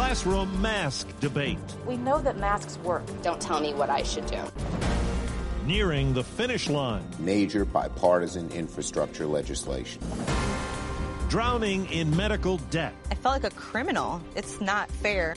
Classroom mask debate. We know that masks work. Don't tell me what I should do. Nearing the finish line. Major bipartisan infrastructure legislation. Drowning in medical debt. I felt like a criminal. It's not fair.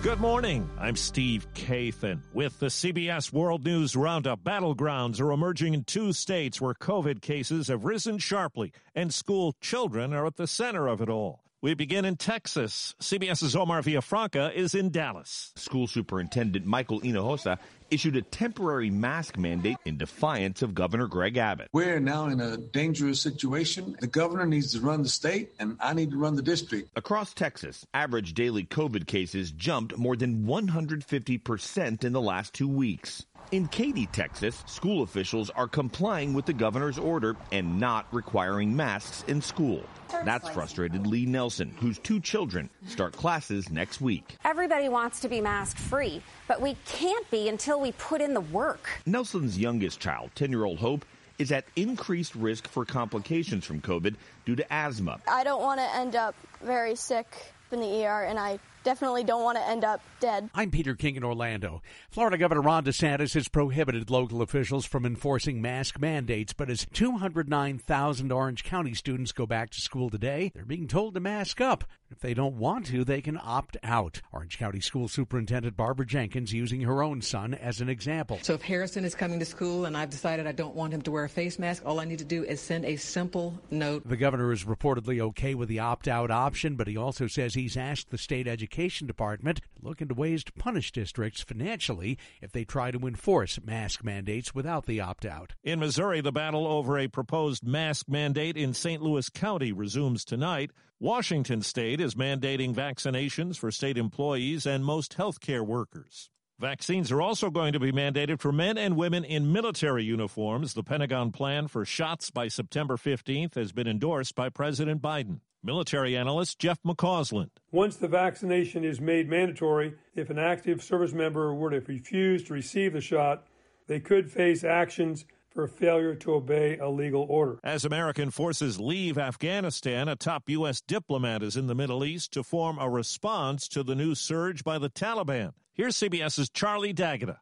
Good morning. I'm Steve Kathan with the CBS World News Roundup. Battlegrounds are emerging in two states where COVID cases have risen sharply, and school children are at the center of it all. We begin in Texas. CBS's Omar Villafranca is in Dallas. School Superintendent Michael Hinojosa issued a temporary mask mandate in defiance of Governor Greg Abbott. We're now in a dangerous situation. The governor needs to run the state, and I need to run the district. Across Texas, average daily COVID cases jumped more than 150% in the last two weeks. In Katy, Texas, school officials are complying with the governor's order and not requiring masks in school. That's frustrated Lee Nelson, whose two children start classes next week. Everybody wants to be mask free, but we can't be until we put in the work. Nelson's youngest child, 10 year old Hope, is at increased risk for complications from COVID due to asthma. I don't want to end up very sick in the ER, and I definitely don't want to end up dead. I'm Peter King in Orlando. Florida Governor Ron DeSantis has prohibited local officials from enforcing mask mandates, but as 209,000 Orange County students go back to school today, they're being told to mask up. If they don't want to, they can opt out. Orange County School Superintendent Barbara Jenkins using her own son as an example. So if Harrison is coming to school and I've decided I don't want him to wear a face mask, all I need to do is send a simple note. The governor is reportedly okay with the opt out option, but he also says he's asked the state education department to look into ways to punish districts financially if they try to enforce mask mandates without the opt out. In Missouri, the battle over a proposed mask mandate in St. Louis County resumes tonight. Washington state is mandating vaccinations for state employees and most healthcare workers. Vaccines are also going to be mandated for men and women in military uniforms. The Pentagon plan for shots by September 15th has been endorsed by President Biden. Military analyst Jeff McCausland. Once the vaccination is made mandatory, if an active service member were to refuse to receive the shot, they could face actions for failure to obey a legal order. As American forces leave Afghanistan, a top U.S. diplomat is in the Middle East to form a response to the new surge by the Taliban. Here's CBS's Charlie D'Agata.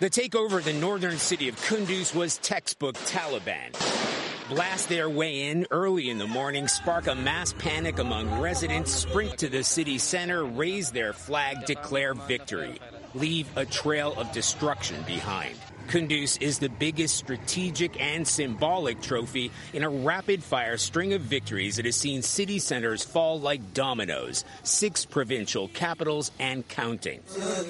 The takeover of the northern city of Kunduz was textbook Taliban. Blast their way in early in the morning, spark a mass panic among residents, sprint to the city center, raise their flag, declare victory, leave a trail of destruction behind. Kunduz is the biggest strategic and symbolic trophy in a rapid fire string of victories that has seen city centers fall like dominoes, six provincial capitals and counting.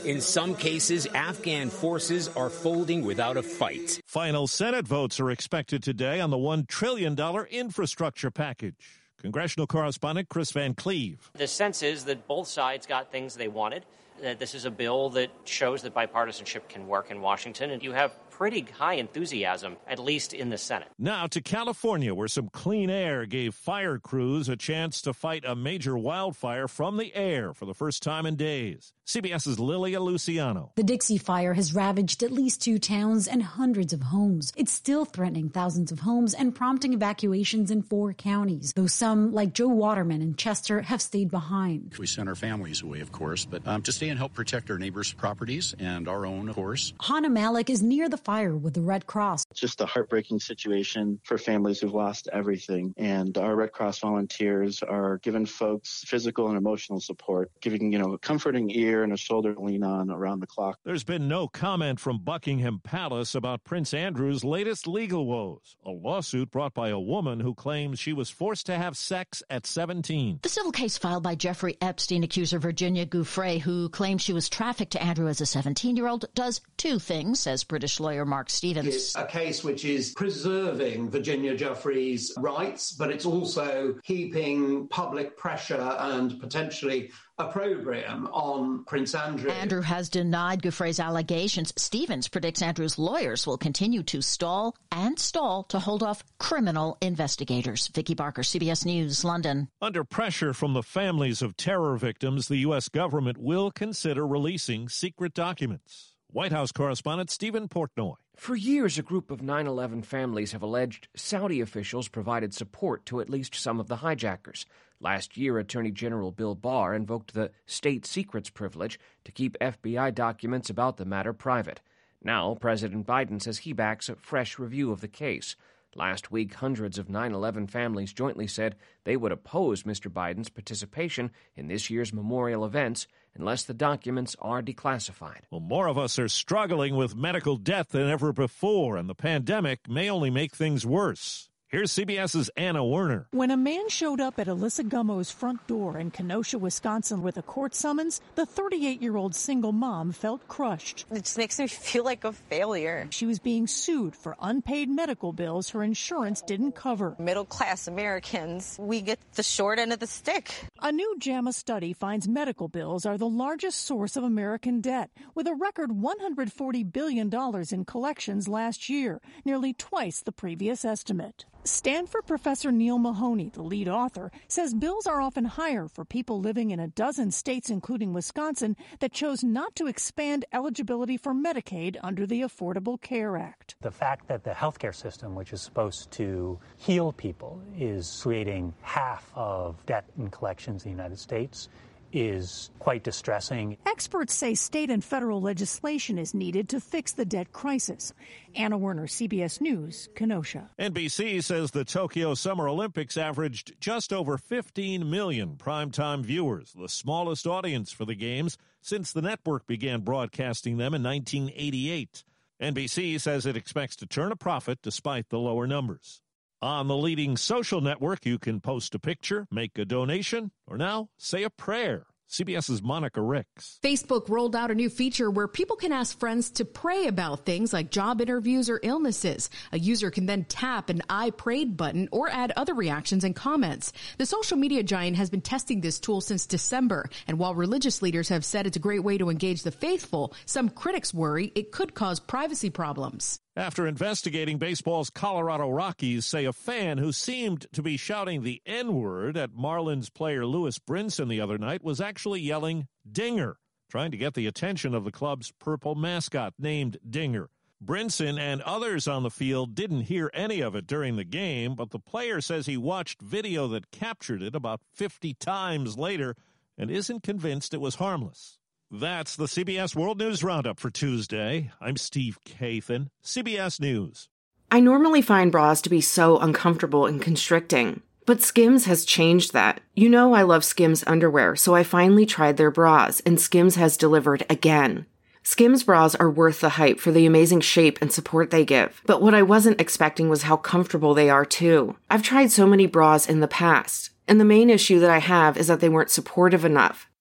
In some cases, Afghan forces are folding without a fight. Final Senate votes are expected today on the $1 trillion infrastructure package. Congressional correspondent Chris Van Cleve. The sense is that both sides got things they wanted that this is a bill that shows that bipartisanship can work in Washington. And you have pretty high enthusiasm, at least in the Senate. Now to California, where some clean air gave fire crews a chance to fight a major wildfire from the air for the first time in days. CBS's Lilia Luciano. The Dixie Fire has ravaged at least two towns and hundreds of homes. It's still threatening thousands of homes and prompting evacuations in four counties, though some, like Joe Waterman in Chester, have stayed behind. We sent our families away, of course, but um, to stay and help protect our neighbors' properties and our own, of course. Hannah Malik is near the fire with the Red Cross. It's just a heartbreaking situation for families who've lost everything. And our Red Cross volunteers are giving folks physical and emotional support, giving, you know, a comforting ear and a shoulder to lean on around the clock. There's been no comment from Buckingham Palace about Prince Andrew's latest legal woes, a lawsuit brought by a woman who claims she was forced to have sex at 17. The civil case filed by Jeffrey Epstein accuser Virginia Giuffre, who claims she was trafficked to Andrew as a 17 year old, does two things, says British lawyer Mark Stevens. It's a case which is preserving Virginia Giuffre's rights, but it's also heaping public pressure and potentially opprobrium on Prince Andrew. Andrew has denied Giuffre's allegations. Stevens predicts Andrew's lawyers will continue to stall and stall to hold off criminal investigators. Vicky Barker, CBS News, London. Under pressure from the families of terror victims, the U.S. government will consider releasing secret documents. White House correspondent Stephen Portnoy. For years, a group of 9 11 families have alleged Saudi officials provided support to at least some of the hijackers. Last year, Attorney General Bill Barr invoked the state secrets privilege to keep FBI documents about the matter private. Now, President Biden says he backs a fresh review of the case. Last week, hundreds of 9 11 families jointly said they would oppose Mr. Biden's participation in this year's memorial events unless the documents are declassified. Well, more of us are struggling with medical death than ever before, and the pandemic may only make things worse. Here's CBS's Anna Werner. When a man showed up at Alyssa Gummo's front door in Kenosha, Wisconsin with a court summons, the 38 year old single mom felt crushed. It just makes me feel like a failure. She was being sued for unpaid medical bills her insurance didn't cover. Middle class Americans, we get the short end of the stick. A new JAMA study finds medical bills are the largest source of American debt, with a record $140 billion in collections last year, nearly twice the previous estimate. Stanford professor Neale Mahoney, the lead author, says bills are often higher for people living in a dozen states, including Wisconsin, that chose not to expand eligibility for Medicaid under the Affordable Care Act. The fact that the healthcare system, which is supposed to heal people, is creating half of debt and collections in the United States is quite distressing. Experts say state and federal legislation is needed to fix the debt crisis. Anna Werner, CBS News, Kenosha. NBC says the Tokyo Summer Olympics averaged just over 15 million primetime viewers, the smallest audience for the Games since the network began broadcasting them in 1988. NBC says it expects to turn a profit despite the lower numbers. On the leading social network, you can post a picture, make a donation, or now say a prayer. CBS's Monica Ricks. Facebook rolled out a new feature where people can ask friends to pray about things like job interviews or illnesses. A user can then tap an I prayed button or add other reactions and comments. The social media giant has been testing this tool since December, and while religious leaders have said it's a great way to engage the faithful, some critics worry it could cause privacy problems. After investigating baseball's Colorado Rockies, say a fan who seemed to be shouting the N word at Marlins player Lewis Brinson the other night was actually yelling Dinger, trying to get the attention of the club's purple mascot named Dinger. Brinson and others on the field didn't hear any of it during the game, but the player says he watched video that captured it about 50 times later and isn't convinced it was harmless. That's the CBS World News Roundup for Tuesday. I'm Steve Kathan, CBS News. I normally find bras to be so uncomfortable and constricting, but Skims has changed that. You know, I love Skims underwear, so I finally tried their bras, and Skims has delivered again. Skims bras are worth the hype for the amazing shape and support they give, but what I wasn't expecting was how comfortable they are too. I've tried so many bras in the past, and the main issue that I have is that they weren't supportive enough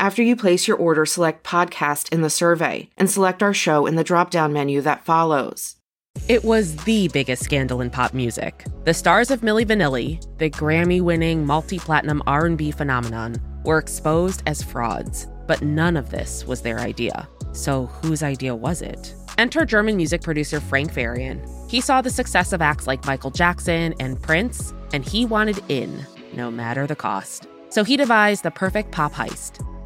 After you place your order, select podcast in the survey and select our show in the drop down menu that follows. It was the biggest scandal in pop music. The stars of Milli Vanilli, the Grammy-winning multi-platinum R&B phenomenon, were exposed as frauds. But none of this was their idea. So whose idea was it? Enter German music producer Frank Farian. He saw the success of acts like Michael Jackson and Prince, and he wanted in, no matter the cost. So he devised the perfect pop heist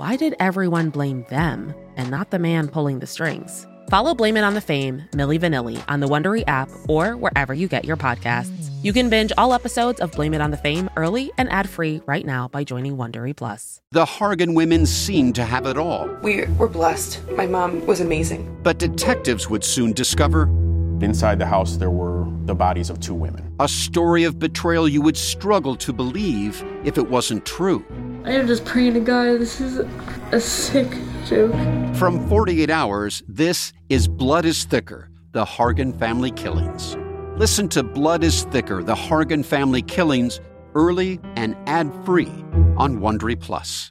why did everyone blame them and not the man pulling the strings? Follow Blame It on the Fame, Milli Vanilli, on the Wondery app or wherever you get your podcasts. You can binge all episodes of Blame It on the Fame early and ad-free right now by joining Wondery Plus. The Hargan women seemed to have it all. We were blessed. My mom was amazing. But detectives would soon discover Inside the house, there were the bodies of two women. A story of betrayal you would struggle to believe if it wasn't true. I am just praying to God, this is a sick joke. From 48 Hours, this is Blood is Thicker The Hargan Family Killings. Listen to Blood is Thicker The Hargan Family Killings early and ad free on Wondery Plus.